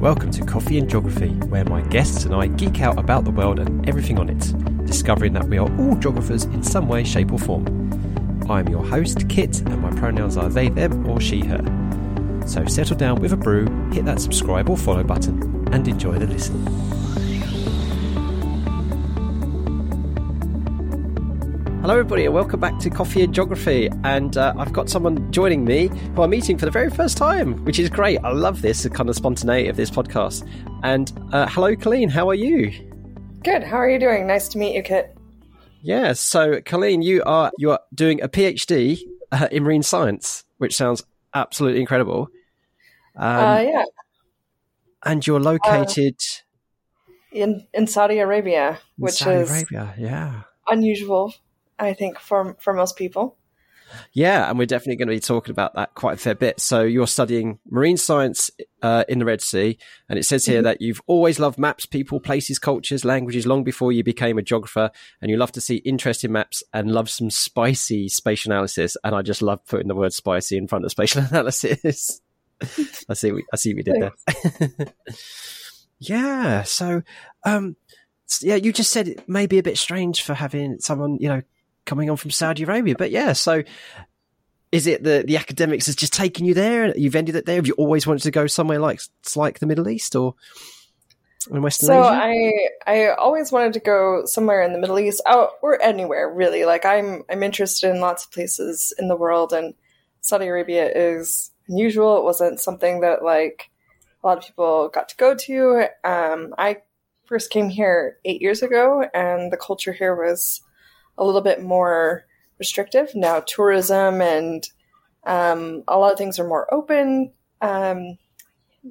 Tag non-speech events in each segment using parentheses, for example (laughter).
Welcome to Coffee and Geography, where my guests and I geek out about the world and everything on it, discovering that we are all geographers in some way, shape, or form. I am your host, Kit, and my pronouns are they, them, or she, her. So settle down with a brew, hit that subscribe or follow button, and enjoy the listen. Hello, everybody, and welcome back to Coffee and Geography. And uh, I've got someone joining me who I'm meeting for the very first time, which is great. I love this kind of spontaneity of this podcast. And uh, hello, Colleen, how are you? Good. How are you doing? Nice to meet you, Kit. Yeah. So, Colleen, you are you are doing a PhD uh, in marine science, which sounds absolutely incredible. Um, uh, yeah. And you're located in in Saudi Arabia, which Saudi is Arabia, yeah, unusual I think for for most people. Yeah, and we're definitely going to be talking about that quite a fair bit. So you're studying marine science uh, in the Red Sea, and it says here mm-hmm. that you've always loved maps, people, places, cultures, languages long before you became a geographer, and you love to see interesting maps and love some spicy spatial analysis. And I just love putting the word spicy in front of spatial (laughs) analysis. I see, I see, we did there. (laughs) yeah. So, um, yeah, you just said it may be a bit strange for having someone, you know, coming on from Saudi Arabia. But yeah, so is it the the academics has just taken you there? You've ended it there. Have you always wanted to go somewhere like like the Middle East or in Western so Asia? I I always wanted to go somewhere in the Middle East, oh, or anywhere really. Like I'm I'm interested in lots of places in the world, and Saudi Arabia is unusual. It wasn't something that like a lot of people got to go to. Um, I first came here eight years ago, and the culture here was a little bit more restrictive. Now, tourism and um, a lot of things are more open. Um,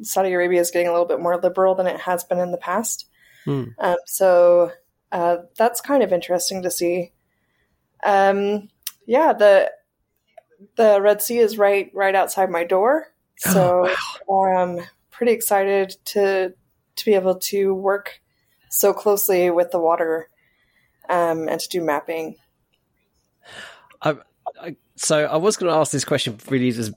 Saudi Arabia is getting a little bit more liberal than it has been in the past. Mm. Um, so uh, that's kind of interesting to see. Um, yeah, the the Red Sea is right right outside my door, (gasps) so. I'm pretty excited to to be able to work so closely with the water um, and to do mapping. I, I, so I was going to ask this question really just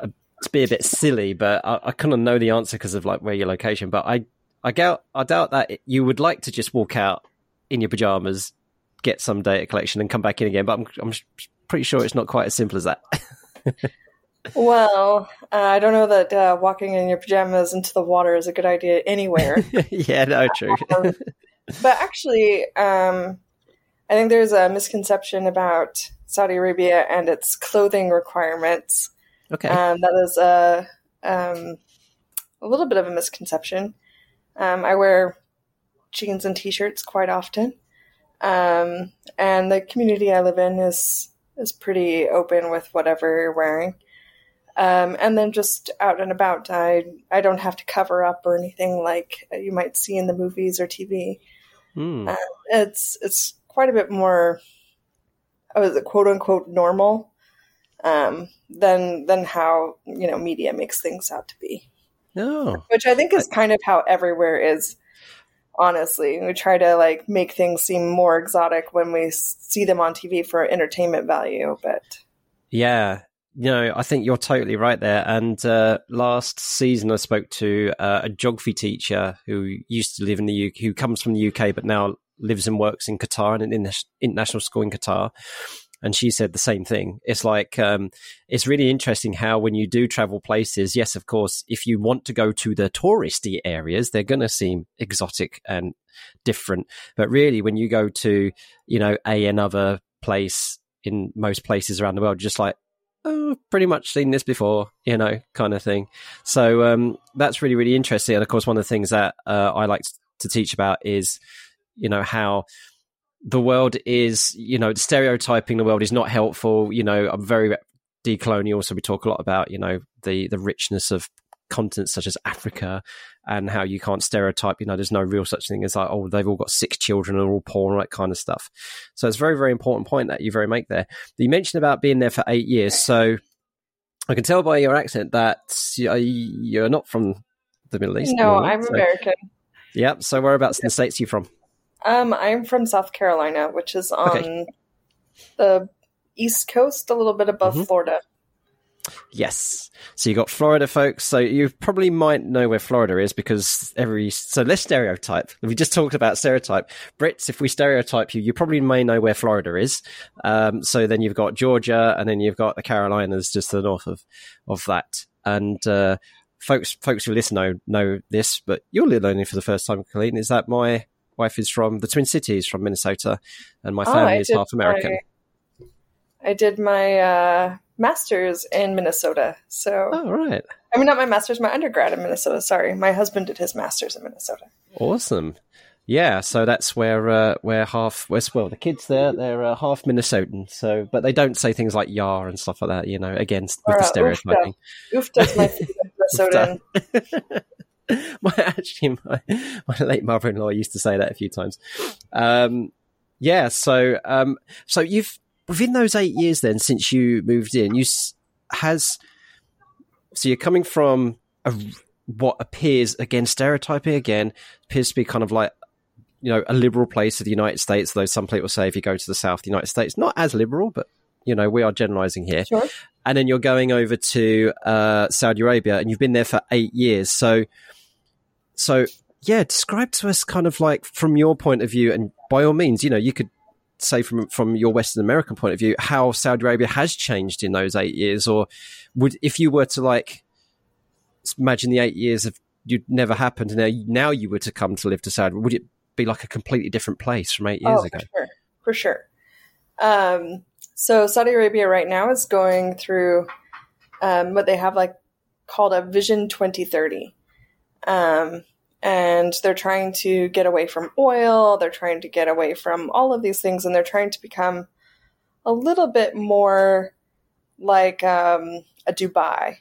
uh, to be a bit silly, but I, I kind of know the answer because of like where your location. But I, I doubt, I doubt that you would like to just walk out in your pajamas, get some data collection, and come back in again. But I'm, I'm pretty sure it's not quite as simple as that. (laughs) well, uh, I don't know that uh, walking in your pajamas into the water is a good idea anywhere. (laughs) yeah, no, true. um, but actually, um, I think there's a misconception about Saudi Arabia and its clothing requirements. Okay. Um, that is a, um, a little bit of a misconception. Um, I wear jeans and t-shirts quite often. Um, and the community I live in is is pretty open with whatever you're wearing. Um, and then just out and about, I I don't have to cover up or anything like you might see in the movies or TV. Mm. Uh, it's it's quite a bit more, was it quote unquote normal, um, than than how you know media makes things out to be. No, which I think is kind of how everywhere is. Honestly, we try to like make things seem more exotic when we see them on TV for entertainment value, but yeah, you know, I think you're totally right there. And uh, last season, I spoke to uh, a geography teacher who used to live in the UK, who comes from the UK, but now lives and works in Qatar and in an international school in Qatar. And she said the same thing. It's like, um, it's really interesting how when you do travel places, yes, of course, if you want to go to the touristy areas, they're going to seem exotic and different. But really, when you go to, you know, a another place in most places around the world, just like, oh, pretty much seen this before, you know, kind of thing. So um, that's really, really interesting. And of course, one of the things that uh, I like to teach about is you know how the world is you know stereotyping the world is not helpful you know i'm very decolonial so we talk a lot about you know the the richness of continents such as africa and how you can't stereotype you know there's no real such thing as like oh they've all got six children and are all poor and all that kind of stuff. So it's a very very important point that you very make there. You mentioned about being there for eight years. So i can tell by your accent that uh, you're not from the middle east no i'm so, american. Yep so whereabouts in the states are you from um, I'm from South Carolina, which is on okay. the east coast, a little bit above mm-hmm. Florida. Yes. So you got Florida folks. So you probably might know where Florida is because every, so let's stereotype. We just talked about stereotype. Brits, if we stereotype you, you probably may know where Florida is. Um, so then you've got Georgia and then you've got the Carolinas just to the north of, of that. And, uh, folks, folks who listen know, know this, but you're learning for the first time, Colleen, is that my wife is from the Twin Cities from Minnesota and my family oh, is half American. My, I did my, uh, master's in Minnesota. So, oh, right. I mean, not my master's, my undergrad in Minnesota. Sorry, my husband did his master's in Minnesota. Awesome. Yeah, so that's where uh, where half well the kids there they're uh, half Minnesotan. So, but they don't say things like "yar" and stuff like that. You know, against with or, the stereotyping. Oofda. my (laughs) Minnesotan. (laughs) (laughs) my actually my, my late mother-in-law used to say that a few times. Um, yeah, so um, so you've within those eight years, then since you moved in, you has so you're coming from a, what appears again stereotyping again appears to be kind of like you know a liberal place of the United States. Though some people say if you go to the South, the United States not as liberal, but you know we are generalizing here. Sure. And then you're going over to uh, Saudi Arabia, and you've been there for eight years. So, so yeah, describe to us kind of like from your point of view, and by all means, you know, you could say from from your Western American point of view, how Saudi Arabia has changed in those eight years, or would if you were to like imagine the eight years of you'd never happened, and now you were to come to live to Saudi, would it be like a completely different place from eight years oh, ago? For sure, for sure. Um, so Saudi Arabia right now is going through um, what they have like called a Vision 2030. Um, and they're trying to get away from oil, they're trying to get away from all of these things, and they're trying to become a little bit more like um, a Dubai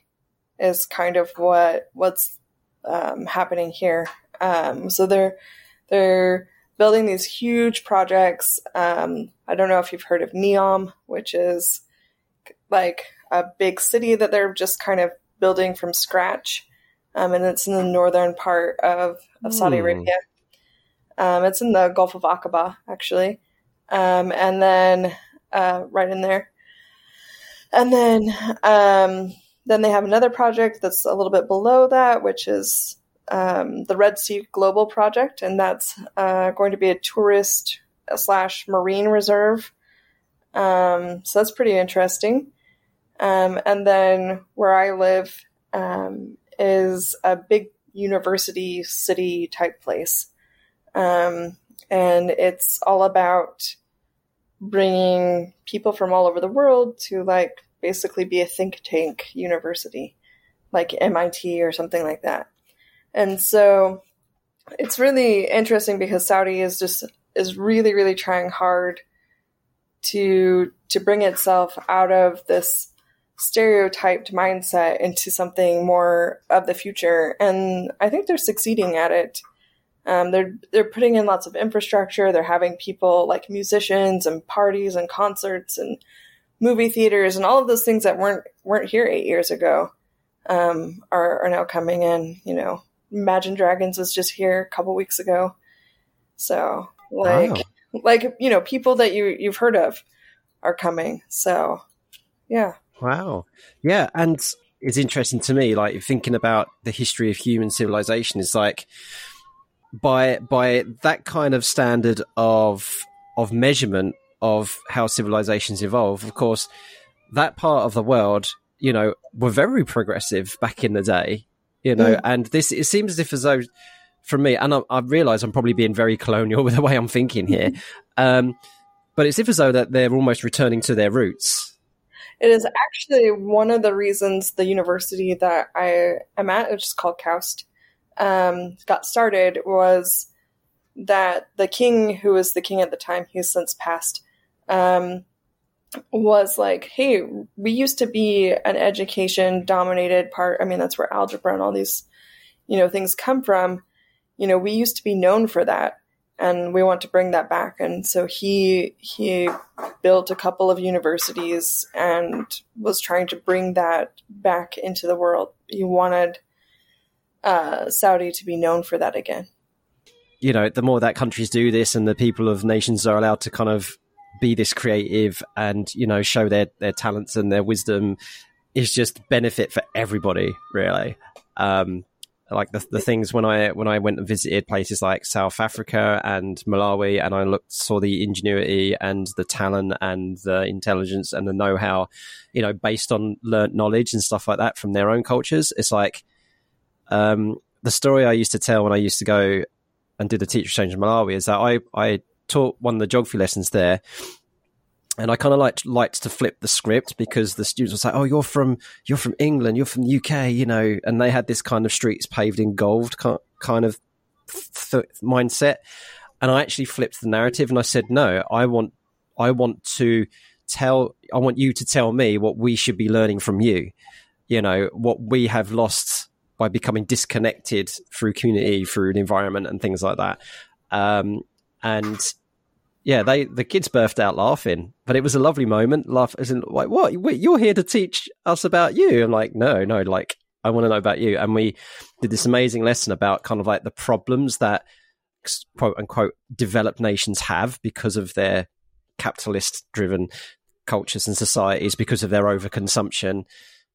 is kind of what what's um, happening here. Um, so they're they're building these huge projects. Um, I don't know if you've heard of Neom, which is like a big city that they're just kind of building from scratch um, and it's in the northern part of, of Saudi mm. Arabia. Um, it's in the Gulf of Aqaba, actually, um, and then uh, right in there. And then um, then they have another project that's a little bit below that, which is um, the Red Sea Global Project, and that's uh, going to be a tourist slash marine reserve. Um, so that's pretty interesting. and then where I live um, is a big university city type place. Um, and it's all about bringing people from all over the world to like basically be a think tank university, like MIT or something like that. And so it's really interesting because Saudi is just is really really trying hard to to bring itself out of this stereotyped mindset into something more of the future. And I think they're succeeding at it. Um, they're they're putting in lots of infrastructure. They're having people like musicians and parties and concerts and movie theaters and all of those things that weren't weren't here eight years ago um, are are now coming in. You know, Imagine Dragons was just here a couple weeks ago. So like wow. like you know people that you you've heard of are coming. So yeah. Wow. Yeah. And it's interesting to me, like thinking about the history of human civilization is like by by that kind of standard of of measurement of how civilizations evolve, of course, that part of the world, you know, were very progressive back in the day, you know, mm. and this it seems as if as though for me, and I, I realize I'm probably being very colonial (laughs) with the way I'm thinking here, (laughs) um, but it's if as though that they're almost returning to their roots it is actually one of the reasons the university that I am at, which is called KAUST, um, got started was that the king, who was the king at the time, he's since passed, um, was like, hey, we used to be an education dominated part. I mean, that's where algebra and all these, you know, things come from. You know, we used to be known for that and we want to bring that back. And so he he built a couple of universities and was trying to bring that back into the world. He wanted uh, Saudi to be known for that again. You know, the more that countries do this, and the people of nations are allowed to kind of be this creative and you know show their their talents and their wisdom is just benefit for everybody, really. Um, like the the things when I when I went and visited places like South Africa and Malawi, and I looked saw the ingenuity and the talent and the intelligence and the know how, you know, based on learnt knowledge and stuff like that from their own cultures. It's like um, the story I used to tell when I used to go and do the teacher exchange in Malawi is that I I taught one of the geography lessons there and I kind of liked liked to flip the script because the students would say, "Oh, you're from you're from England, you're from the UK," you know, and they had this kind of streets paved in gold kind of th- mindset. And I actually flipped the narrative and I said, "No, I want I want to tell I want you to tell me what we should be learning from you. You know, what we have lost by becoming disconnected through community, through the environment, and things like that." Um, and yeah, they the kids burst out laughing, but it was a lovely moment. Laugh as in like, what? You're here to teach us about you? I'm like, no, no, like I want to know about you. And we did this amazing lesson about kind of like the problems that quote unquote developed nations have because of their capitalist driven cultures and societies because of their overconsumption.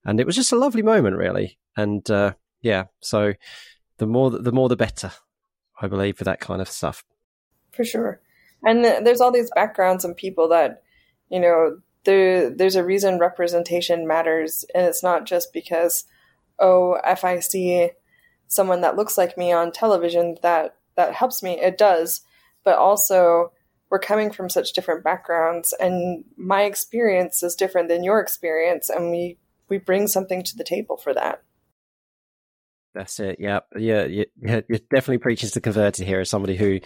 And it was just a lovely moment, really. And uh, yeah, so the more the more the better, I believe, for that kind of stuff. For sure and there's all these backgrounds and people that you know there there's a reason representation matters and it's not just because oh if i see someone that looks like me on television that that helps me it does. But also we're coming from such different backgrounds and my experience is different than your experience and we we bring something to the table for that that's it. Yeah, yeah, you're definitely preaching to the converted here as somebody who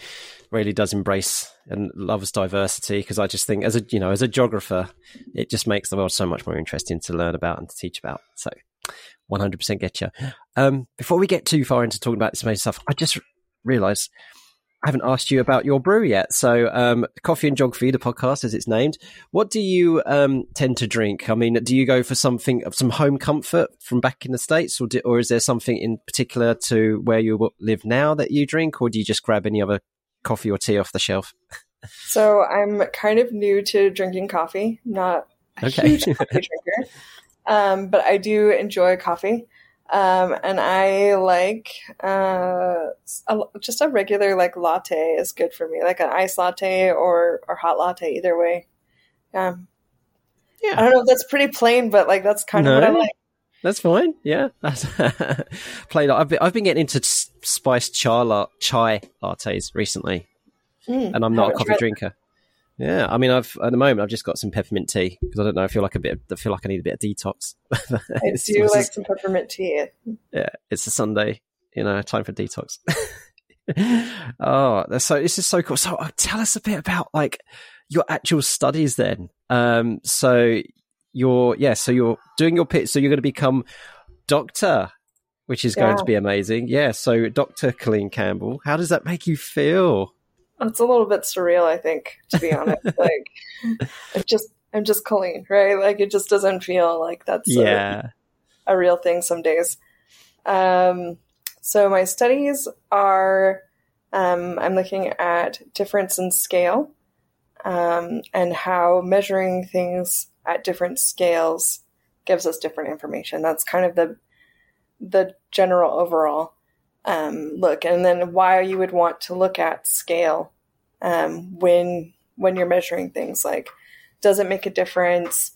really does embrace and loves diversity. Because I just think, as a you know, as a geographer, it just makes the world so much more interesting to learn about and to teach about. So, 100% get you. Um, before we get too far into talking about this amazing stuff, I just realised I haven't asked you about your brew yet. So, um, Coffee and Geography, the podcast as it's named. What do you um, tend to drink? I mean, do you go for something of some home comfort from back in the States, or, do, or is there something in particular to where you live now that you drink, or do you just grab any other coffee or tea off the shelf? (laughs) So, I'm kind of new to drinking coffee, not a okay. huge coffee drinker, (laughs) um, but I do enjoy coffee. Um, and I like uh, a, just a regular like latte is good for me, like an iced latte or or hot latte, either way. Um, yeah, I don't know if that's pretty plain, but like that's kind no, of what I like. That's fine. Yeah, that's (laughs) plain. I've been, I've been getting into spiced chai, la- chai lattes recently, mm, and I'm not a coffee drinker. Yeah, I mean, I've at the moment I've just got some peppermint tea because I don't know. I feel like a bit. I feel like I need a bit of detox. (laughs) I do like just, some peppermint tea. Yeah, it's a Sunday. You know, time for detox. (laughs) oh, so this is so cool. So uh, tell us a bit about like your actual studies then. Um, so you're yeah, so you're doing your pitch. So you're going to become doctor, which is yeah. going to be amazing. Yeah. So Doctor Colleen Campbell, how does that make you feel? It's a little bit surreal, I think, to be honest. (laughs) like, I'm just, I'm just Colleen, right? Like, it just doesn't feel like that's yeah. a, a real thing some days. Um, so my studies are, um, I'm looking at difference in scale, um, and how measuring things at different scales gives us different information. That's kind of the, the general overall um, look, and then why you would want to look at scale um, when when you're measuring things. Like, does it make a difference?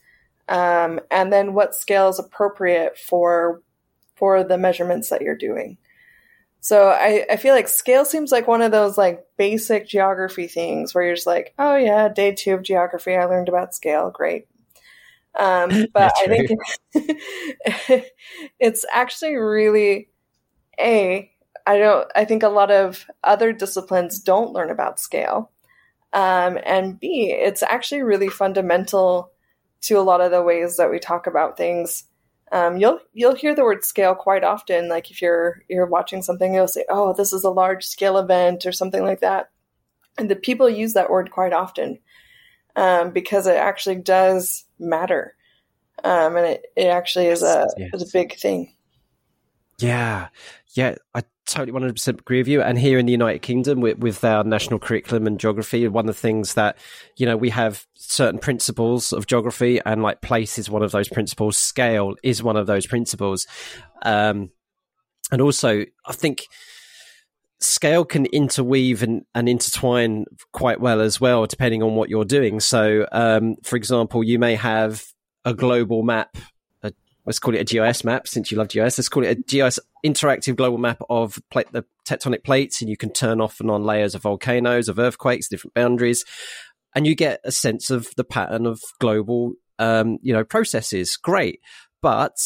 Um, and then what scale is appropriate for for the measurements that you're doing. So I, I feel like scale seems like one of those like basic geography things where you're just like, oh yeah, day two of geography, I learned about scale, great. Um, (laughs) but I think (laughs) it's actually really a I don't. I think a lot of other disciplines don't learn about scale, um, and B, it's actually really fundamental to a lot of the ways that we talk about things. Um, you'll you'll hear the word scale quite often. Like if you're you're watching something, you'll say, "Oh, this is a large scale event" or something like that, and the people use that word quite often um, because it actually does matter, um, and it, it actually is a yes. is a big thing. Yeah, yeah, I totally 100% agree with you. And here in the United Kingdom, with, with, our national curriculum and geography, one of the things that, you know, we have certain principles of geography and like place is one of those principles. Scale is one of those principles. Um, and also, I think scale can interweave and, and intertwine quite well as well, depending on what you're doing. So, um, for example, you may have a global map let's call it a GIS map since you love GIS. Let's call it a GIS interactive global map of the tectonic plates, and you can turn off and on layers of volcanoes, of earthquakes, different boundaries, and you get a sense of the pattern of global, um, you know, processes. Great, but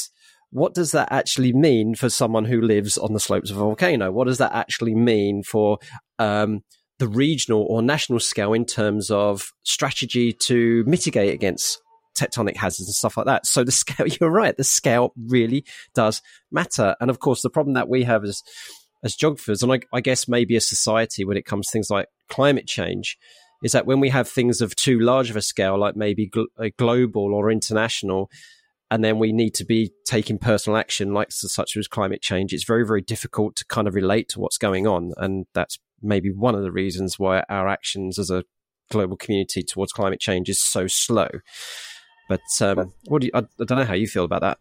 what does that actually mean for someone who lives on the slopes of a volcano? What does that actually mean for um, the regional or national scale in terms of strategy to mitigate against tectonic hazards and stuff like that. So the (laughs) scale, you're right, the scale really does matter. And of course, the problem that we have as as geographers, and I, I guess maybe a society when it comes to things like climate change, is that when we have things of too large of a scale, like maybe gl- global or international, and then we need to be taking personal action, like such as climate change, it's very, very difficult to kind of relate to what's going on. And that's maybe one of the reasons why our actions as a global community towards climate change is so slow. But um, what do you, I, I don't know how you feel about that.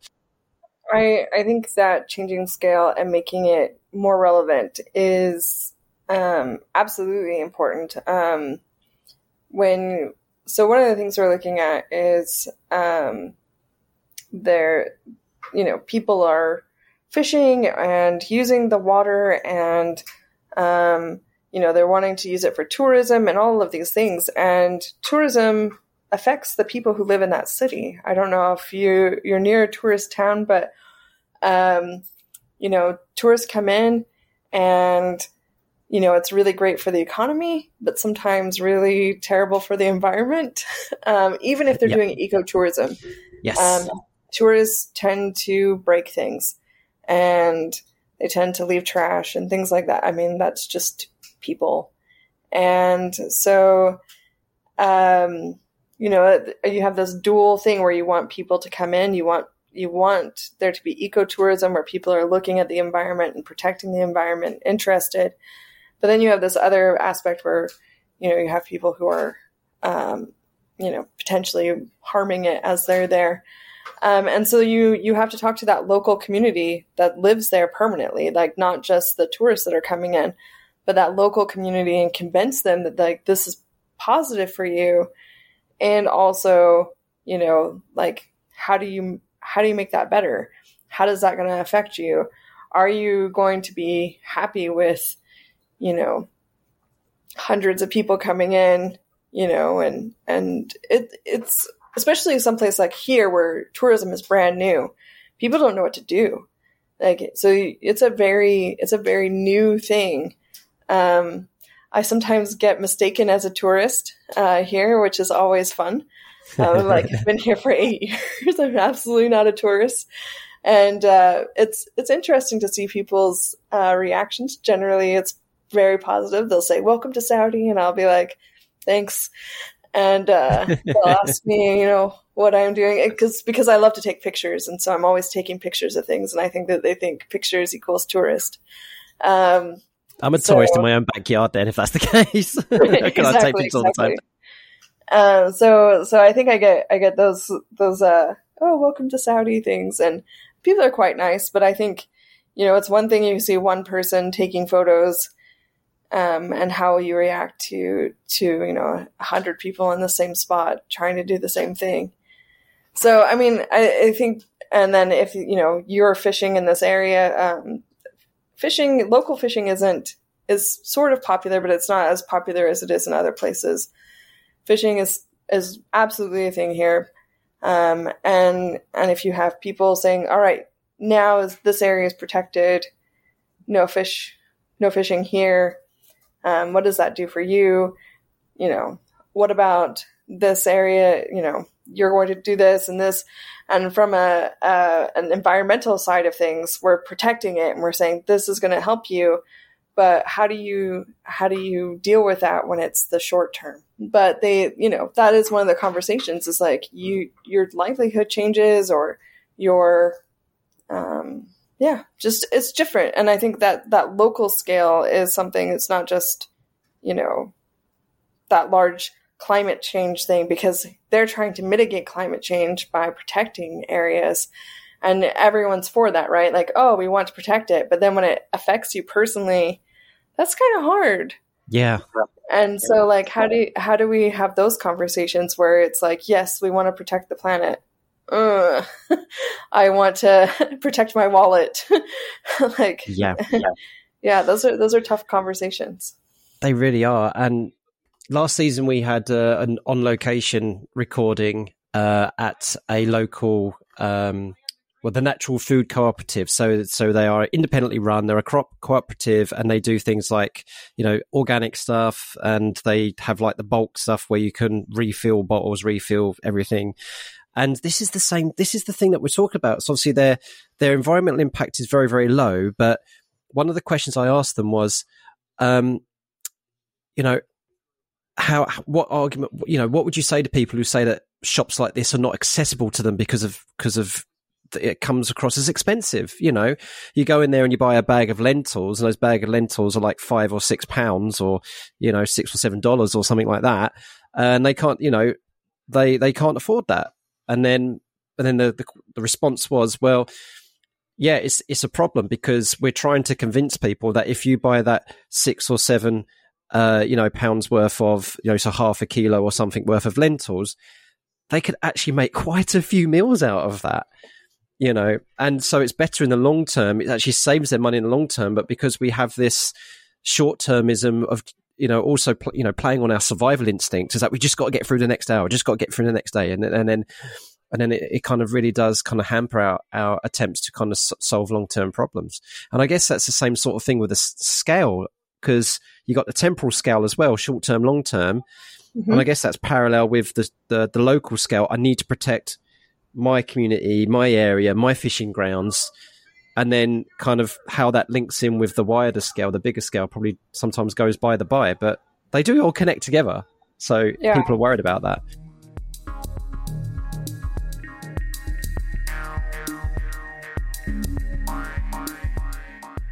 I I think that changing scale and making it more relevant is um, absolutely important. Um, when so one of the things we're looking at is um, there, you know, people are fishing and using the water and um, you know they're wanting to use it for tourism and all of these things and tourism affects the people who live in that city. I don't know if you you're near a tourist town, but um, you know, tourists come in and you know it's really great for the economy, but sometimes really terrible for the environment. (laughs) um, even if they're yep. doing ecotourism, yes, um, tourists tend to break things and they tend to leave trash and things like that. I mean, that's just people, and so. Um, you know you have this dual thing where you want people to come in you want you want there to be ecotourism where people are looking at the environment and protecting the environment interested. But then you have this other aspect where you know you have people who are um, you know potentially harming it as they're there. Um, and so you you have to talk to that local community that lives there permanently like not just the tourists that are coming in but that local community and convince them that like this is positive for you and also you know like how do you how do you make that better? How does that going to affect you? Are you going to be happy with you know hundreds of people coming in you know and and it it's especially someplace like here where tourism is brand new people don't know what to do. Like so it's a very it's a very new thing. Um I sometimes get mistaken as a tourist uh, here, which is always fun. Um, like I've been here for eight (laughs) years. I'm absolutely not a tourist, and uh, it's it's interesting to see people's uh, reactions. Generally, it's very positive. They'll say "Welcome to Saudi," and I'll be like, "Thanks," and uh, they'll ask me, you know, what I'm doing because because I love to take pictures, and so I'm always taking pictures of things, and I think that they think pictures equals tourist. Um, I'm a so, tourist in my own backyard then, if that's the (laughs) case. (laughs) exactly, I take pictures all the time. Um, so, so I think I get, I get those, those, uh, oh, welcome to Saudi things. And people are quite nice, but I think, you know, it's one thing you see one person taking photos, um, and how you react to, to, you know, a hundred people in the same spot trying to do the same thing. So, I mean, I, I think, and then if, you know, you're fishing in this area, um, fishing, local fishing isn't is sort of popular, but it's not as popular as it is in other places. Fishing is is absolutely a thing here, um, and and if you have people saying, "All right, now is this area is protected, no fish, no fishing here," um, what does that do for you? You know, what about this area? You know, you're going to do this and this. And from a, a, an environmental side of things we're protecting it and we're saying this is going to help you. But how do you how do you deal with that when it's the short term? But they you know that is one of the conversations is like you your livelihood changes or your um yeah, just it's different. And I think that that local scale is something, it's not just, you know, that large climate change thing because they're trying to mitigate climate change by protecting areas. And everyone's for that right? Like oh we want to protect it. But then when it affects you personally that's kind of hard. Yeah. And so like how do you, how do we have those conversations where it's like yes we want to protect the planet. Uh, (laughs) i want to (laughs) protect my wallet. (laughs) Like yeah, yeah. yeah those are those are tough conversations. They really are. And last season we had uh, an on location recording uh, at a local um, well the natural food cooperative. So so they are independently run. They're a crop cooperative and they do things like you know organic stuff and they have like the bulk stuff where you can refill bottles refill everything. And this is the same this is the thing that we're talking about. So obviously their their environmental impact is very very low but one of the questions i asked them was um, you know how what argument you know what would you say to people who say that shops like this are not accessible to them because of because of it comes across as expensive. You know, you go in there and you buy a bag of lentils, and those bag of lentils are like five or six pounds, or you know, six or seven dollars, or something like that, and they can't, you know, they they can't afford that. And then and then the, the, the response was, well, yeah, it's it's a problem because we're trying to convince people that if you buy that six or seven uh, you know, pounds worth of, you know, so half a kilo or something worth of lentils, they could actually make quite a few meals out of that, you know. And so it's better in the long term. It actually saves their money in the long term. But because we have this short termism of, you know, also, pl- you know, playing on our survival instincts is that we just got to get through the next hour, just got to get through the next day. And, and then, and then it, it, kind of really does kind of hamper our, our attempts to kind of s- solve long term problems. And I guess that's the same sort of thing with the s- scale because you got the temporal scale as well, short term, long term. Mm-hmm. And I guess that's parallel with the, the, the local scale. I need to protect my community, my area, my fishing grounds, and then kind of how that links in with the wider scale, the bigger scale, probably sometimes goes by the by, but they do all connect together. So yeah. people are worried about that.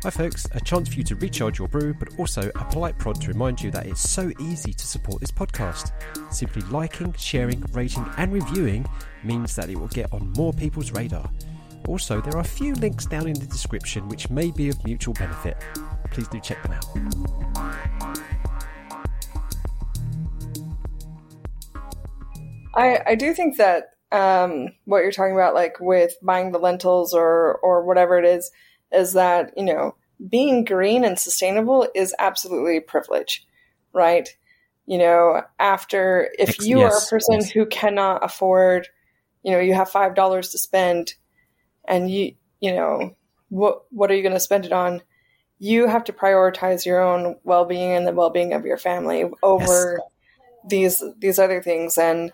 Hi, folks. A chance for you to recharge your brew, but also a polite prod to remind you that it's so easy to support this podcast. Simply liking, sharing, rating, and reviewing means that it will get on more people's radar. Also, there are a few links down in the description which may be of mutual benefit. Please do check them out. I, I do think that um, what you're talking about, like with buying the lentils or or whatever it is, is that, you know, being green and sustainable is absolutely a privilege, right? You know, after if you yes, are a person yes. who cannot afford, you know, you have five dollars to spend and you you know, what what are you gonna spend it on? You have to prioritize your own well being and the well being of your family over yes. these these other things. And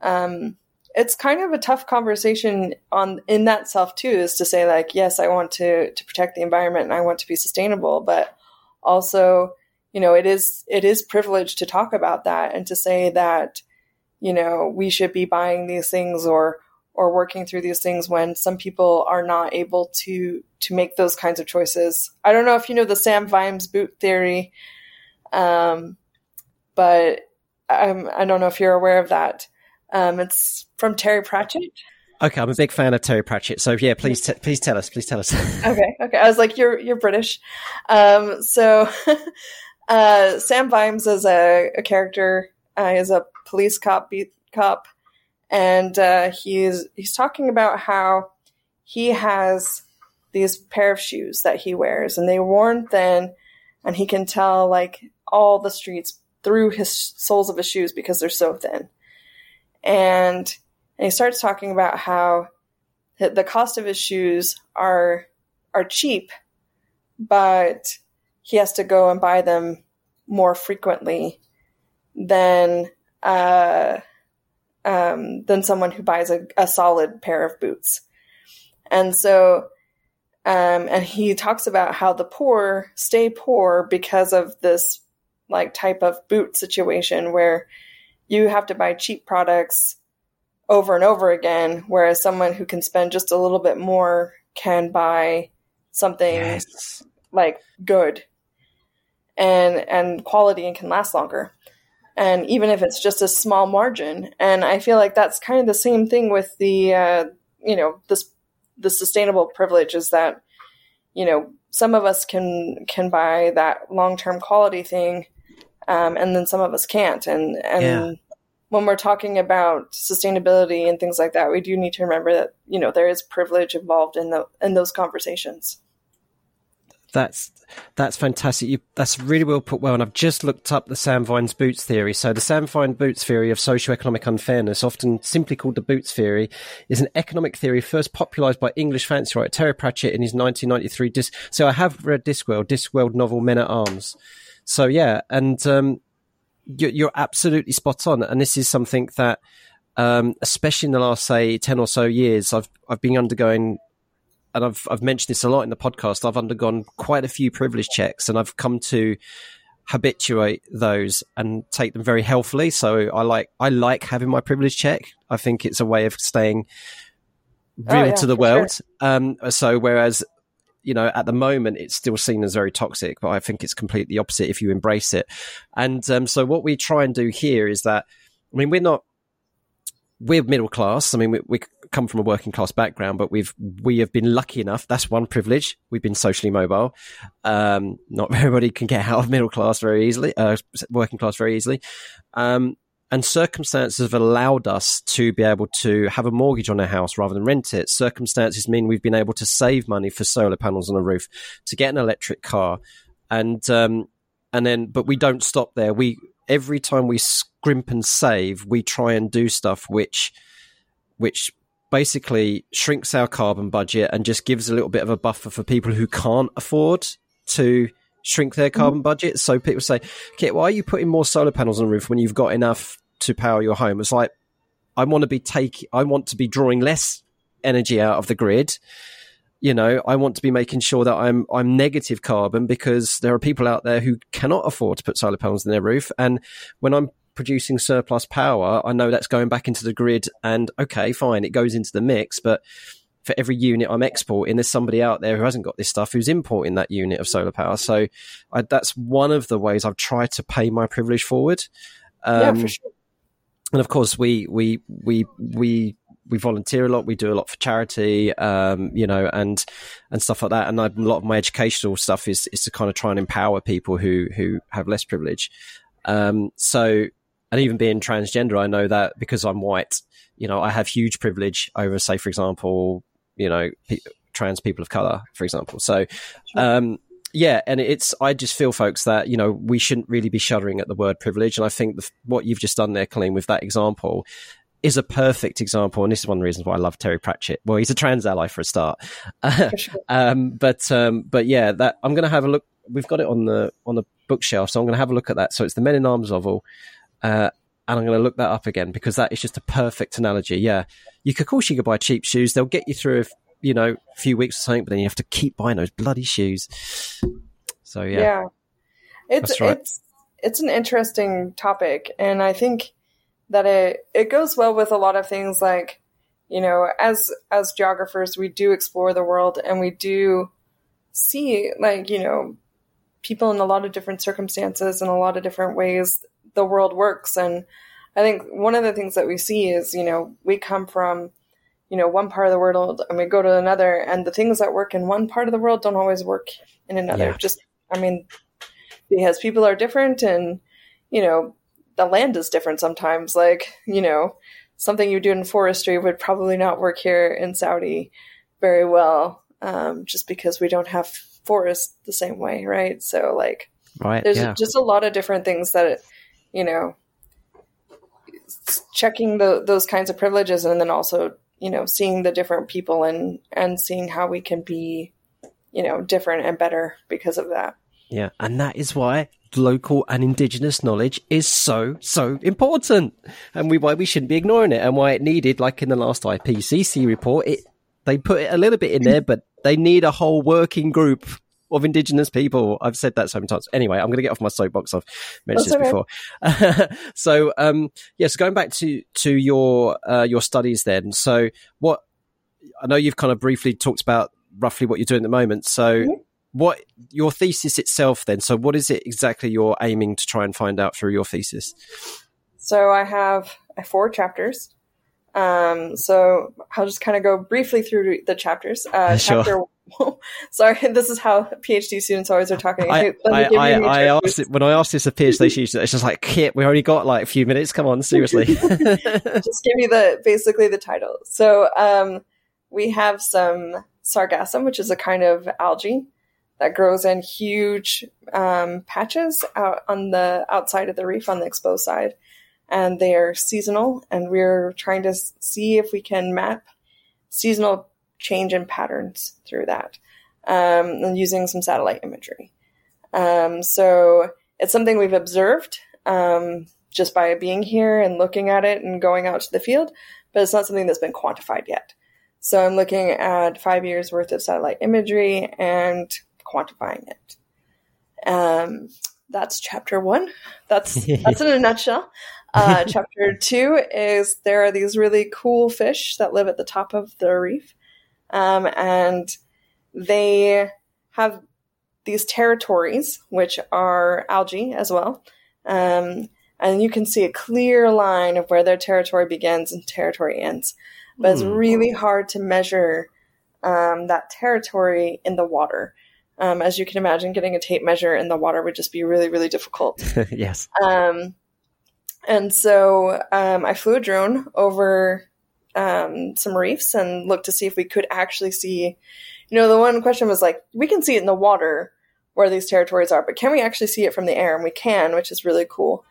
um it's kind of a tough conversation on in that self too is to say like yes i want to to protect the environment and i want to be sustainable but also you know it is it is privileged to talk about that and to say that you know we should be buying these things or or working through these things when some people are not able to to make those kinds of choices. I don't know if you know the sam vimes boot theory um but I'm, i don't know if you're aware of that um, it's from Terry Pratchett. Okay, I'm a big fan of Terry Pratchett. So yeah, please t- please tell us. Please tell us. (laughs) okay, okay. I was like, you're you're British. Um, so (laughs) uh, Sam Vimes is a, a character. Uh, is a police cop, beat cop, and uh, he's he's talking about how he has these pair of shoes that he wears, and they worn thin, and he can tell like all the streets through his soles of his shoes because they're so thin and, he starts talking about how the cost of his shoes are are cheap, but he has to go and buy them more frequently than uh, um, than someone who buys a, a, solid pair of boots. And so, um, and he talks about how the poor stay poor because of this like type of boot situation where you have to buy cheap products over and over again, whereas someone who can spend just a little bit more can buy something yes. like good and and quality and can last longer and even if it's just a small margin and i feel like that's kind of the same thing with the uh, you know this the sustainable privilege is that you know some of us can can buy that long term quality thing um, and then some of us can't and and yeah. when we're talking about sustainability and things like that we do need to remember that you know there is privilege involved in the in those conversations that's that's fantastic. You, that's really well put well. And I've just looked up the Sam Vimes Boots theory. So the Sam Vine Boots theory of socioeconomic unfairness, often simply called the Boots theory, is an economic theory first popularized by English fancy writer Terry Pratchett in his 1993 disc. So I have read Discworld, Discworld novel Men at Arms. So yeah, and um, you're, you're absolutely spot on. And this is something that, um, especially in the last say ten or so years, I've I've been undergoing and I've I've mentioned this a lot in the podcast. I've undergone quite a few privilege checks, and I've come to habituate those and take them very healthily. So I like I like having my privilege check. I think it's a way of staying real oh, yeah, to the world. Sure. Um, so whereas you know at the moment it's still seen as very toxic, but I think it's completely opposite if you embrace it. And um, so what we try and do here is that I mean we're not we're middle class. I mean, we, we, come from a working class background, but we've we have been lucky enough. That's one privilege. We've been socially mobile. Um, not (laughs) everybody can get out of middle class very easily, uh, working class very easily. Um, and circumstances have allowed us to be able to have a mortgage on a house rather than rent it. Circumstances mean we've been able to save money for solar panels on a roof, to get an electric car, and um, and then, but we don't stop there. We every time we scrimp and save, we try and do stuff which which basically shrinks our carbon budget and just gives a little bit of a buffer for people who can't afford to shrink their carbon mm-hmm. budget. So people say, Kit, why are you putting more solar panels on the roof when you've got enough to power your home? It's like I want to be take I want to be drawing less energy out of the grid you know, I want to be making sure that I'm I'm negative carbon because there are people out there who cannot afford to put solar panels in their roof, and when I'm producing surplus power, I know that's going back into the grid, and okay, fine, it goes into the mix, but for every unit I'm exporting, there's somebody out there who hasn't got this stuff who's importing that unit of solar power. So I, that's one of the ways I've tried to pay my privilege forward. Um, yeah, for sure. And of course, we we we we we volunteer a lot. We do a lot for charity, um, you know, and and stuff like that. And I, a lot of my educational stuff is is to kind of try and empower people who who have less privilege. Um, so, and even being transgender, I know that because I'm white, you know, I have huge privilege over, say, for example, you know, pe- trans people of color, for example. So, um, yeah, and it's I just feel, folks, that you know we shouldn't really be shuddering at the word privilege, and I think the, what you've just done there, Colleen, with that example, is a perfect example, and this is one of the reasons why I love Terry Pratchett. Well, he's a trans ally for a start, (laughs) sure. um, but um, but yeah, that I'm going to have a look. We've got it on the on the bookshelf, so I'm going to have a look at that. So it's the Men in Arms novel, uh, and I'm going to look that up again because that is just a perfect analogy. Yeah, you could, of course, you could buy cheap shoes; they'll get you through, you know, a few weeks or something, but then you have to keep buying those bloody shoes. So yeah, yeah, it's right. it's it's an interesting topic, and I think that it it goes well with a lot of things like you know as as geographers we do explore the world and we do see like you know people in a lot of different circumstances and a lot of different ways the world works and i think one of the things that we see is you know we come from you know one part of the world and we go to another and the things that work in one part of the world don't always work in another yeah. just i mean because people are different and you know the land is different sometimes. Like, you know, something you do in forestry would probably not work here in Saudi very well, um, just because we don't have forests the same way, right? So, like, right, there's yeah. just a lot of different things that, you know, checking the, those kinds of privileges and then also, you know, seeing the different people and and seeing how we can be, you know, different and better because of that. Yeah, and that is why local and indigenous knowledge is so so important, and we why we shouldn't be ignoring it, and why it needed, like in the last IPCC report, it they put it a little bit in there, but they need a whole working group of indigenous people. I've said that so many times. Anyway, I'm going to get off my soapbox. I've mentioned That's this okay. before. (laughs) so, um, yes, yeah, so going back to to your uh, your studies then. So, what I know you've kind of briefly talked about roughly what you're doing at the moment. So, mm-hmm. what your thesis itself then? So, what is it exactly you're aiming to try and find out through your thesis? So, I have four chapters. Um, so I'll just kind of go briefly through the chapters. Uh, (laughs) sure. Chapter (laughs) Sorry, this is how PhD students always are talking. I, I, I, I asked it, when I asked this of PhD (laughs) students, it's just like, Kit, we only got like a few minutes. Come on, seriously. (laughs) just give me the basically the title. So um, we have some sargassum, which is a kind of algae that grows in huge um, patches out on the outside of the reef on the exposed side, and they are seasonal. And we're trying to see if we can map seasonal change in patterns through that um, and using some satellite imagery. Um, so it's something we've observed um, just by being here and looking at it and going out to the field, but it's not something that's been quantified yet. So I'm looking at five years worth of satellite imagery and quantifying it. Um, that's chapter one. That's that's in a nutshell. (laughs) Uh, chapter two is there are these really cool fish that live at the top of the reef, um, and they have these territories, which are algae as well. Um, and you can see a clear line of where their territory begins and territory ends. But it's hmm. really hard to measure um, that territory in the water. Um, as you can imagine, getting a tape measure in the water would just be really, really difficult. (laughs) yes. Um, and so um, I flew a drone over um, some reefs and looked to see if we could actually see. You know, the one question was like, we can see it in the water where these territories are, but can we actually see it from the air? And we can, which is really cool.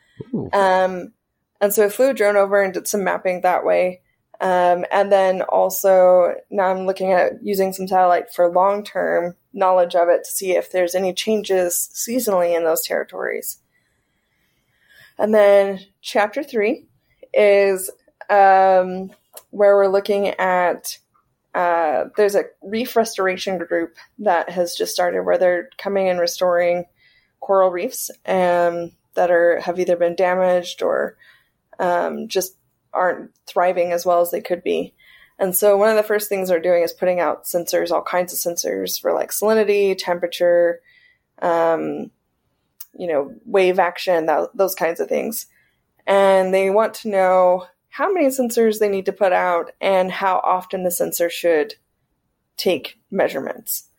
Um, and so I flew a drone over and did some mapping that way. Um, and then also now I'm looking at using some satellite for long term knowledge of it to see if there's any changes seasonally in those territories. And then chapter three is um, where we're looking at uh, there's a reef restoration group that has just started where they're coming and restoring coral reefs um, that are have either been damaged or um, just aren't thriving as well as they could be. And so one of the first things they're doing is putting out sensors, all kinds of sensors for like salinity, temperature, um, you know, wave action, that, those kinds of things. And they want to know how many sensors they need to put out and how often the sensor should take measurements.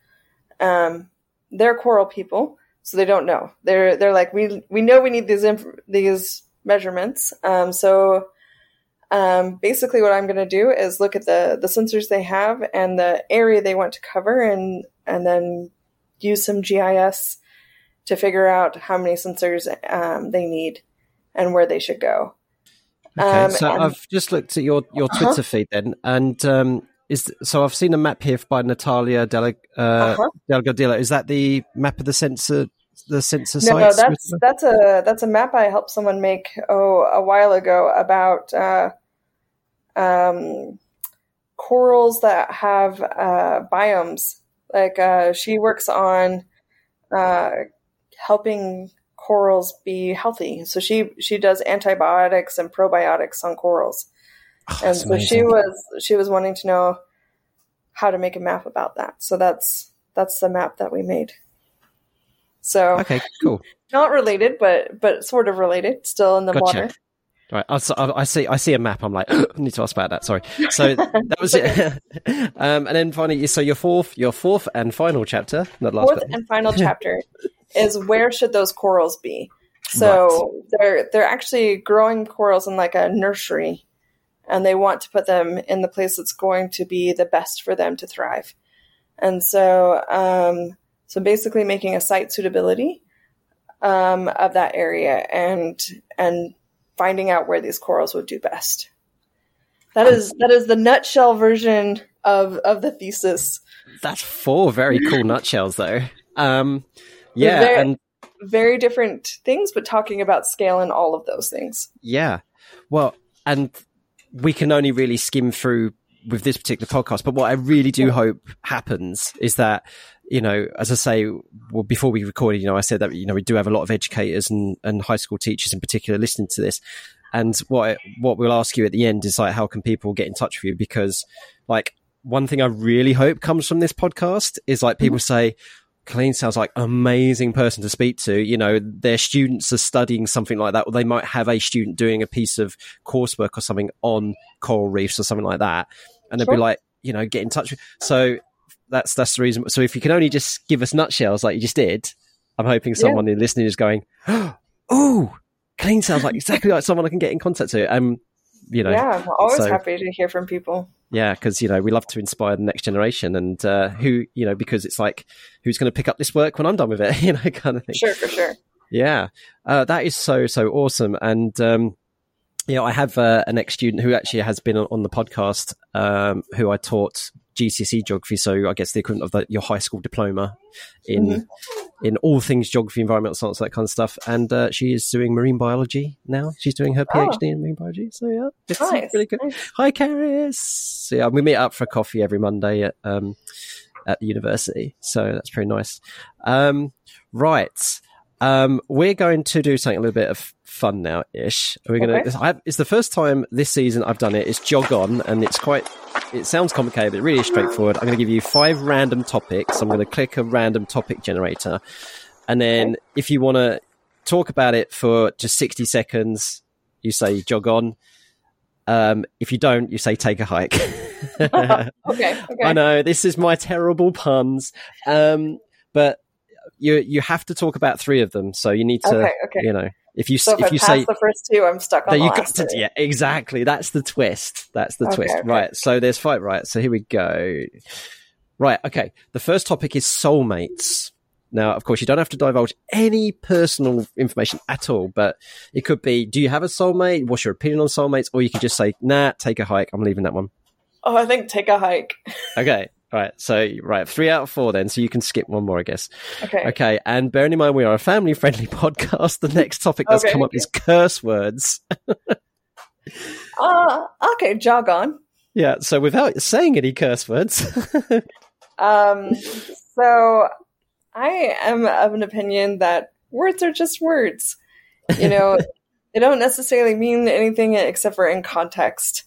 Um, they're coral people, so they don't know. They're they're like we we know we need these inf- these measurements. Um, so um, basically, what I'm going to do is look at the the sensors they have and the area they want to cover, and and then use some GIS to figure out how many sensors um, they need and where they should go. Okay, um, so and, I've just looked at your your uh-huh. Twitter feed then, and um, is so I've seen a map here by Natalia Dele, uh, uh-huh. Delgadillo. Is that the map of the sensor? The sensor no, sites? No, that's that's a that's a map I helped someone make oh a while ago about uh, um, corals that have uh, biomes. Like uh, she works on uh, helping corals be healthy. So she she does antibiotics and probiotics on corals. Oh, and so amazing. she was she was wanting to know how to make a map about that. So that's that's the map that we made. So okay, cool. Not related, but but sort of related. Still in the gotcha. water. Right, I, I, see. I see a map. I'm like, (gasps) I need to ask about that. Sorry. So that was it. (laughs) (laughs) um, and then finally, so your fourth, your fourth and final chapter, not last. Fourth and final (laughs) chapter is where should those corals be? So right. they're they're actually growing corals in like a nursery, and they want to put them in the place that's going to be the best for them to thrive. And so, um, so basically, making a site suitability um, of that area and and finding out where these corals would do best. That is that is the nutshell version of of the thesis. That's four very cool nutshells, though. Um, yeah, very, and very different things, but talking about scale and all of those things. Yeah, well, and we can only really skim through with this particular podcast. But what I really do hope happens is that you know, as I say, well, before we recorded, you know, I said that you know we do have a lot of educators and and high school teachers in particular listening to this. And what what we'll ask you at the end is like, how can people get in touch with you? Because like one thing I really hope comes from this podcast is like people mm-hmm. say, Colleen sounds like amazing person to speak to. You know, their students are studying something like that, or they might have a student doing a piece of coursework or something on coral reefs or something like that. And they'd Sure. be like, you know, get in touch with. So that's, that's the reason. So if you can only just give us nutshells like you just did, I'm hoping someone in listening is going, (gasps) oh, Colleen sounds like exactly like someone I can get in contact to. Um, you know, yeah, I'm always so- happy to hear from people. Yeah, because you know we love to inspire the next generation, and uh, who you know because it's like who's going to pick up this work when I'm done with it, (laughs) you know, kind of thing. Sure, for sure. Yeah, uh, that is so so awesome, and um, you know I have uh, an ex student who actually has been on, on the podcast, um, who I taught GCSE geography, so I guess the equivalent of the, your high school diploma in Mhm. in all things geography, environmental science, that kind of stuff. And uh, she is doing marine biology now. She's doing her Oh. PhD in marine biology. So yeah, it's Nice. really good. nice. Hi, Karis. So, yeah, we meet up for coffee every Monday at um, at the university, so that's pretty nice. Um, right, um, we're going to do something a little bit of fun now, ish. We're gonna. Okay. I, it's the first time this season I've done it. It's jog on, and it's quite. It sounds complicated, but it really is straightforward. I'm going to give you five random topics. I'm going to click a random topic generator, and then if you want to talk about it for just 60 seconds, you say jog on. Um, if you don't, you say take a hike. (laughs) Okay, okay. (laughs) I know this is my terrible puns, um, but you you have to talk about three of them. So you need to, Okay, okay. you know, if you So if, if you pass say the first two, I'm stuck on you got to, yeah, exactly. That's the twist. That's the Okay, twist. Right. So there's fight. Right. So here we go. Right. Okay. The first topic is soulmates. Now, of course, you don't have to divulge any personal information at all, but it could be, do you have a soulmate? What's your opinion on soulmates? Or you could just say, nah, take a hike. I'm leaving that one. Oh, I think take a hike. (laughs) Okay. All right. So, right. Three out of four then. So you can skip one more, I guess. Okay. Okay. And bearing in mind, we are a family friendly (laughs) podcast. The next topic that's Okay, come up okay. is curse words. (laughs) Uh, okay, jog on. Yeah. So without saying any curse words. (laughs) Um, so I am of an opinion that words are just words. You know, they don't necessarily mean anything except for in context.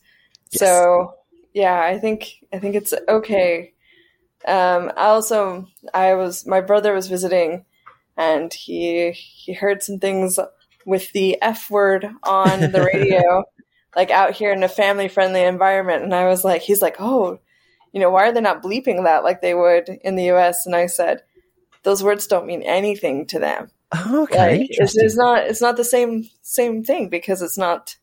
Yes. So yeah, I think I think it's okay. Um, I also I was my brother was visiting, and he he heard some things with the F word on the (laughs) radio, like out here in a family friendly environment, and I was like, he's like, oh, you know, why are they not bleeping that like they would in the U.S.? And I said, those words don't mean anything to them. okay. Like, it's, it's not it's not the same same thing because it's not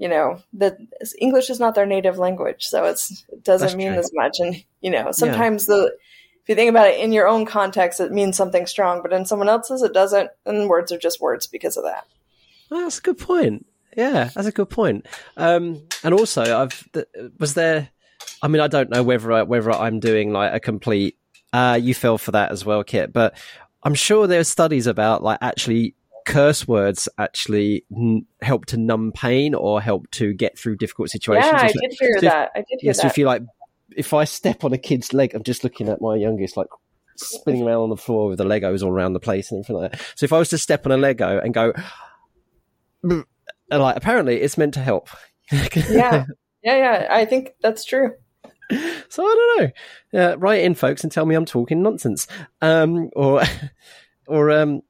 you know the English is not their native language, so it's it doesn't That's mean true. as much. And you know sometimes the if you think about it in your own context, it means something strong, but in someone else's, it doesn't. And words are just words because of that. That's a good point. Yeah, that's a good point. Um, and also, I've th- was there. I mean, I don't know whether I, whether I'm doing like a complete. Uh, you fell for that as well, Kit. But I'm sure there's studies about like actually curse words actually n- help to numb pain or help to get through difficult situations. yeah, I did hear so if- that. I did hear Yeah, so if you like, if I step on a kid's leg, I'm just looking at my youngest, like spinning around on the floor with the Legos all around the place and everything like that. So if I was to step on a Lego and go, and like, apparently it's meant to help. (laughs) yeah, yeah, yeah. I think that's true. so I don't know. Uh, write in, folks, and tell me I'm talking nonsense. Um, or, (laughs) or um,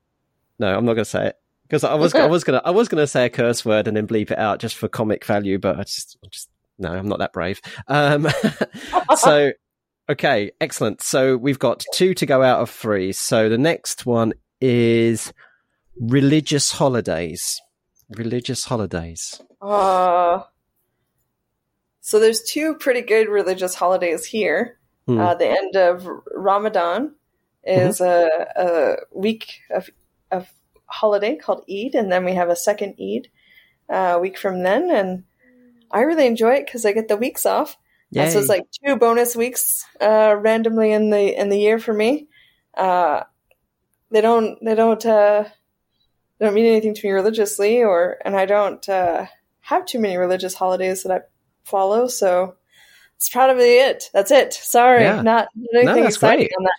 no, I'm not going to say it because I was I was gonna I was gonna say a curse word and then bleep it out just for comic value, but I just I just no, I'm not that brave. Um, (laughs) so okay, excellent. So we've got two to go out of three. So the next one is religious holidays. Religious holidays. Uh, so there's two pretty good religious holidays here. Hmm. Uh, the end of Ramadan is a, a week of, of holiday called Eid, and then we have a second Eid uh, week from then. And I really enjoy it because I get the weeks off. Uh, so it's like two bonus weeks uh, randomly in the in the year for me. Uh, they don't they don't uh, they don't mean anything to me religiously, or and I don't uh, have too many religious holidays that I follow. So it's probably it. That's it. Sorry, Yeah. not, not anything that's exciting great. on that.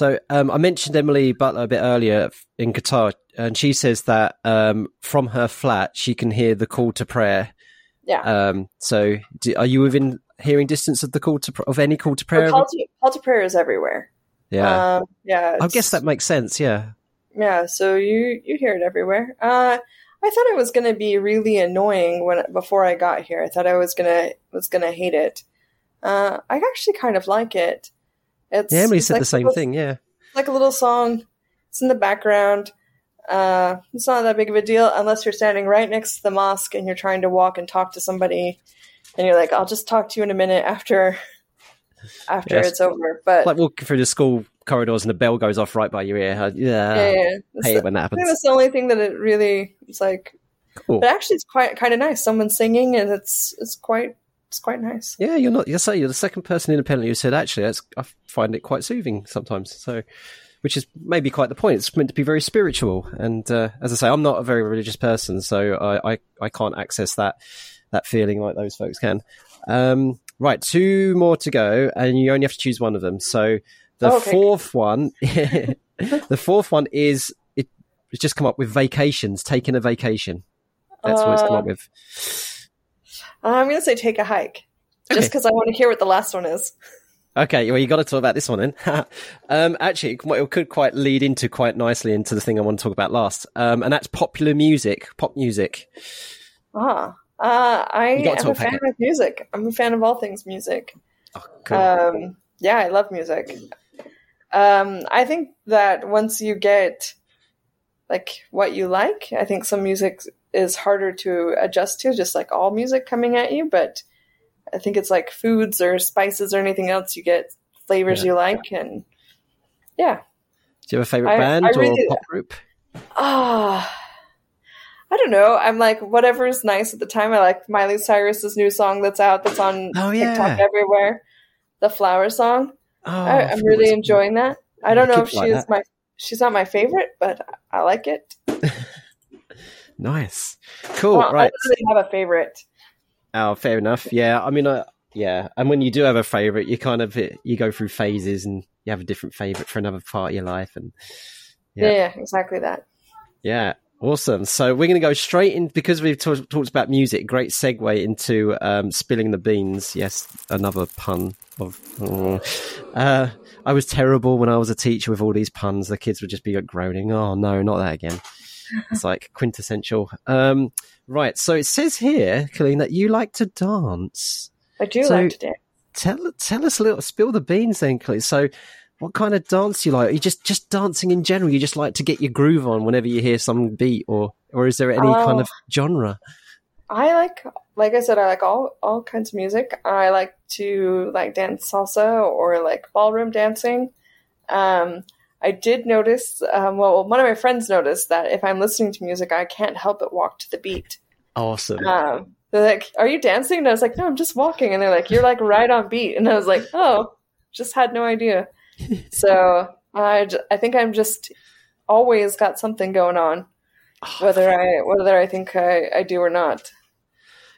So um, I mentioned Emily Butler a bit earlier in Qatar, and she says that um, from her flat she can hear the call to prayer. Yeah. Um, so do, are you within hearing distance of the call to of any call to prayer? Call to, call to prayer is everywhere. Yeah, um, yeah. I guess that makes sense. Yeah, yeah. So you you hear it everywhere. Uh, I thought it was going to be really annoying when before I got here. I thought I was gonna was gonna hate it. Uh, I actually kind of like it. It's, yeah, Emily it's said like the same little, thing. Yeah, like a little song. It's in the background. Uh, it's not that big of a deal unless you're standing right next to the mosque and you're trying to walk and talk to somebody, and you're like, "I'll just talk to you in a minute after after yes. it's over." But like walking through the school corridors and the bell goes off right by your ear. Yeah, yeah, yeah. hate the, when that happens. That's the only thing that it really is like. Cool. But actually, it's quite kind of nice. Someone singing, and it's it's quite it's quite nice. Yeah, you're not. You're say you're the second person independently who said actually, that's, I find it quite soothing sometimes. So, which is maybe quite the point. It's meant to be very spiritual, and uh, as I say, I'm not a very religious person, so I I, I can't access that that feeling like those folks can. Um, right, two more to go, and you only have to choose one of them. So the oh, okay. fourth one, (laughs) (laughs) the fourth one is it, it's just come up with vacations, taking a vacation. That's uh, what it's come up uh, with. I'm going to say take a hike, just because. I want to hear what the last one is. Okay, well, you got to talk about this one then. (laughs) um, actually, it could quite lead into quite nicely into the thing I want to talk about last, um, and that's popular music, pop music. Ah, uh, I am a fan of music. I'm a fan of all things music. Oh, cool. Um, yeah, I love music. Um, I think that once you get like what you like, I think some music is harder to adjust to, just like all music coming at you. But I think it's like foods or spices or anything else, you get flavors yeah. you like, and yeah. Do you have a favorite I, band I really, or pop group? Ah. Uh, I don't know. I'm like whatever's nice at the time. I like Miley Cyrus's new song that's out that's on oh, yeah. TikTok everywhere. The flower song. Oh, I, am really enjoying that. I don't know if she's like my she's not my favorite, but I like it. (laughs) nice, cool. Well, right, I really have a favorite. Oh, fair enough. Yeah, I mean, uh, yeah, and when you do have a favorite, you kind of you go through phases, and you have a different favorite for another part of your life, and yeah, yeah, exactly that. Yeah, Awesome. So we're going to go straight in because we've t- talked about music. Great segue into um, spilling the beans. Yes, another pun of. Oh. Uh, I was terrible when I was a teacher with all these puns. The kids would just be groaning. Oh no, not that again. It's like quintessential. Um, right. So it says here, Colleen, that you like to dance. I do so like to dance. Tell tell us a little. Spill the beans, then, Colleen. So what kind of dance you like? Are you just just dancing in general? You just like to get your groove on whenever you hear some beat, or or is there any kind of genre? I like, like I said, I like all all kinds of music. I like to like dance salsa or like ballroom dancing. Um, I did notice, um, well, one of my friends noticed that if I'm listening to music, I can't help but walk to the beat. Awesome. Um, they're like, "Are you dancing?" And I was like, "No, I'm just walking." And they're like, "You're like right on beat." And I was like, "Oh, just had no idea." (laughs) so I, I think I'm just always got something going on, oh, whether I whether I think I, I do or not.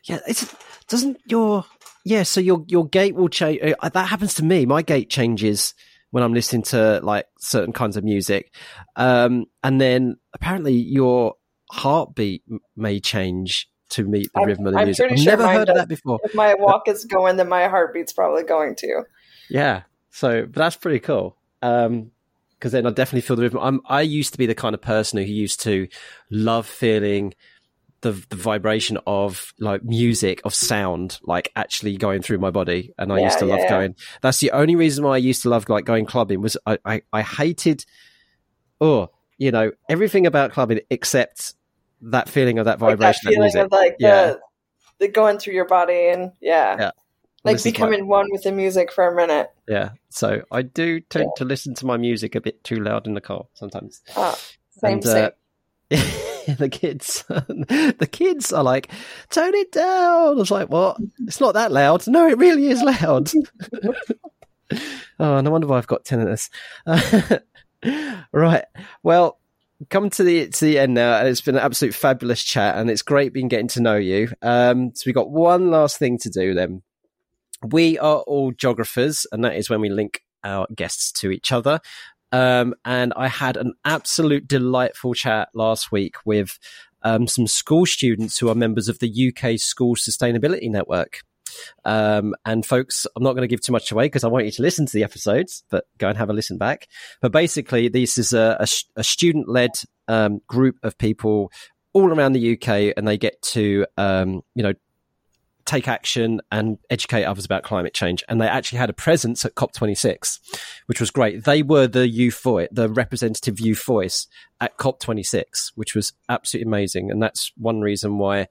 Yeah, it's doesn't your yeah. So your your gait will change. Uh, that happens to me. My gait changes when I'm listening to like certain kinds of music, um, and then apparently your heartbeat may change to meet the I'm, rhythm of the I'm music. I've sure never heard does. of that before. If my walk is going, then my heartbeat's probably going to. Yeah, so, but that's pretty cool. Um, because then I definitely feel the rhythm. I'm, I used to be the kind of person who used to love feeling the the vibration of like music of sound like actually going through my body and i yeah, used to yeah, love yeah. going that's the only reason why i used to love like going clubbing was i i, I hated oh you know everything about clubbing except that feeling of that vibration like that, that music. Of like yeah. the, the going through your body and yeah yeah like becoming one with the music for a minute. Yeah. So I do tend yeah. to listen to my music a bit too loud in the car sometimes. Ah, same, and, uh, same. (laughs) (laughs) the kids, (laughs) the kids are like, "Tone it down." I was like, "What? It's not that loud." No, it really is loud. (laughs) oh, no wonder why I've got tinnitus. right. Well, come to the to the end now, and it's been an absolute fabulous chat, and it's great being getting to know you. Um, so we got one last thing to do then we are all geographers, and that is when we link our guests to each other. Um, and I had an absolute delightful chat last week with um, some school students who are members of the UK School Sustainability Network. Um, and folks, I'm not going to give too much away because I want you to listen to the episodes, but go and have a listen back. But basically, this is a, a, a student led um, group of people all around the UK, and they get to, um, you know, take action and educate others about climate change. And they actually had a presence at COP26, which was great. They were the youth voice, the representative youth voice at COP26, which was absolutely amazing. And that's one reason why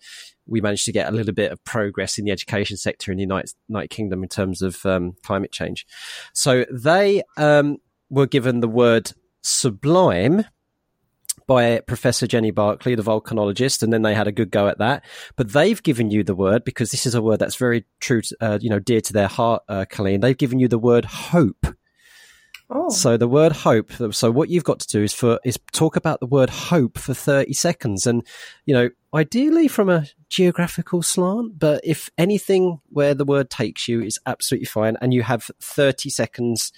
we managed to get a little bit of progress in the education sector in the United, United Kingdom in terms of um, climate change. So they um, were given the word sublime by Professor Jenny Barclay, the volcanologist, and then they had a good go at that. But they've given you the word because this is a word that's very true, to, uh, you know, dear to their heart, uh, Colleen. They've given you the word hope. Oh. So the word hope. So what you've got to do is for is talk about the word hope for thirty seconds, and you know, ideally from a geographical slant. But if anything where the word takes you is absolutely fine, and you have thirty seconds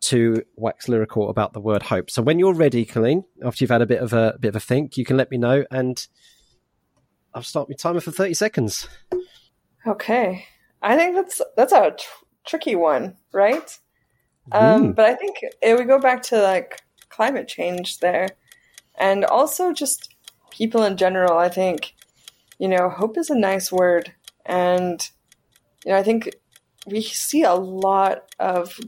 to wax lyrical about the word hope. So when you're ready, Colleen, after you've had a bit of a, a bit of a think, you can let me know, and I'll start my timer for thirty seconds. Okay, I think that's that's a tr- tricky one, right? Um, but I think it would go back to like climate change there, and also just people in general. I think you know hope is a nice word, and you know I think we see a lot of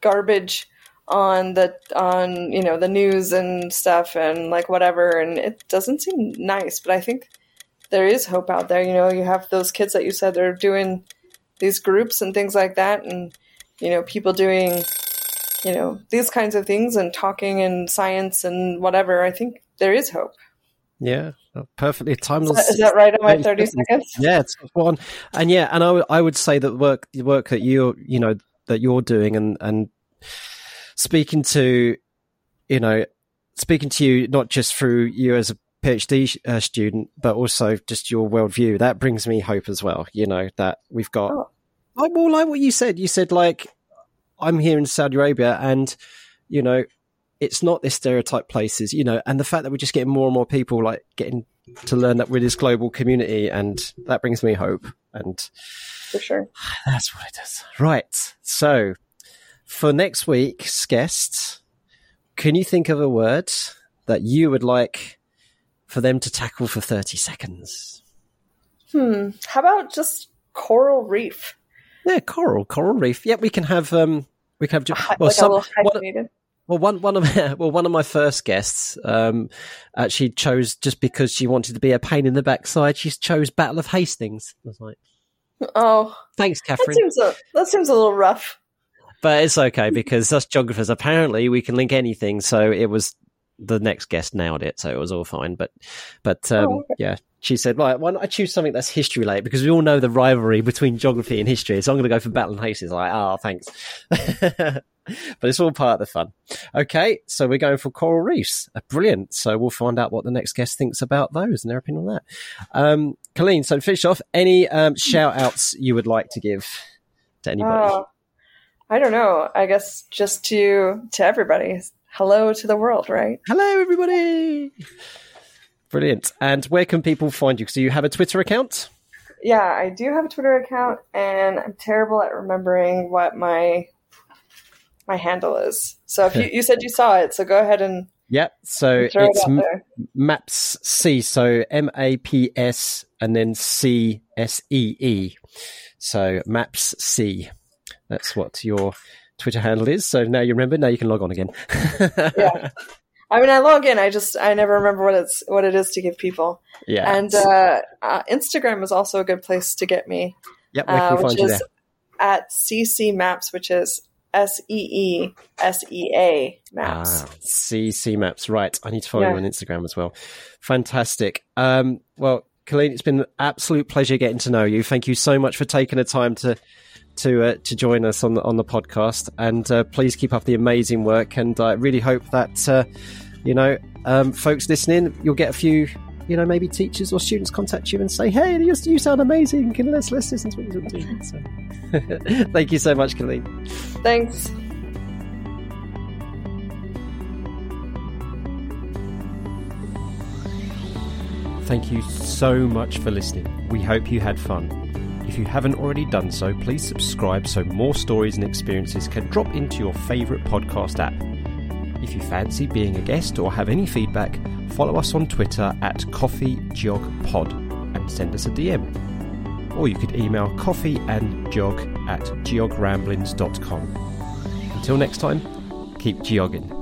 garbage on the on you know the news and stuff and like whatever. And it doesn't seem nice but i think there is hope out there. You know you have those kids that you said they're doing these groups and things like that and you know people doing you know these kinds of things and talking and science and whatever. I think there is hope. Yeah perfectly timeless. is that, is that right on my 30 seconds? Yeah it's one and yeah and I, w- I would say that work the work that you you know that you're doing and and speaking to you know speaking to you not just through you as a PhD uh, student, but also just your worldview. That brings me hope as well. You know that we've got. Oh. Like, well, like what you said. You said like I'm here in Saudi Arabia, and you know it's not this stereotype places. You know, and the fact that we're just getting more and more people like getting to learn that we're this global community, and that brings me hope. And for sure. (sighs) That's what it is. Right. So for next week's guests, can you think of a word that you would like for them to tackle for 30 seconds? Hmm. How about just coral reef? Yeah, coral, coral reef. Yeah, we can have um we can have well, like some, well, one one of (laughs) well one of my first guests um actually chose just because she wanted to be a pain in the backside. She chose Battle of Hastings. I was like, Oh, thanks, Catherine. That seems a, that seems a little rough. But it's okay because us geographers apparently we can link anything. So it was the next guest nailed it, so it was all fine. But but um, oh, okay. yeah, she said, right, why don't I choose something that's history related because we all know the rivalry between geography and history. So I'm going to go for Battle and Hastings. Like, oh, thanks. (laughs) but it's all part of the fun. Okay, so we're going for coral reefs. Uh, brilliant. So we'll find out what the next guest thinks about those and their opinion on that. Um, Colleen, so to finish off, any um, shout outs you would like to give to anybody? Uh, I don't know. I guess just to to everybody. Hello to the world, right? Hello, everybody. Brilliant. And where can people find you? So you have a Twitter account? Yeah, I do have a Twitter account, and I'm terrible at remembering what my my handle is. So if you, you said you saw it, so go ahead and Yep. So it's it Maps C. So M A P S and then C S E E. So Maps C. That's what your Twitter handle is. So now you remember. Now you can log on again. (laughs) yeah. I mean, I log in. I just I never remember what it's what it is to give people. Yeah. And uh, uh, Instagram is also a good place to get me. Yep. Uh, which is at CC Maps, which is S E E S E A Maps. Ah, CC Maps. Right. I need to follow yeah. you on Instagram as well. Fantastic. Um, well, Colleen, it's been an absolute pleasure getting to know you. Thank you so much for taking the time to to uh, to join us on the on the podcast. And uh, please keep up the amazing work. And I really hope that uh, you know, um, folks listening, you'll get a few. You know, maybe teachers or students contact you and say, "Hey, you, you sound amazing. Can let's let's listen to what you're doing." (laughs) So, (laughs) thank you so much, Colleen. Thanks. Thank you so much for listening. We hope you had fun. If you haven't already done so, please subscribe so more stories and experiences can drop into your favourite podcast app. If you fancy being a guest or have any feedback, follow us on Twitter at CoffeeJogPod and send us a DM. Or you could email coffeeandjog at geogramblings.com. Until next time, keep geogging.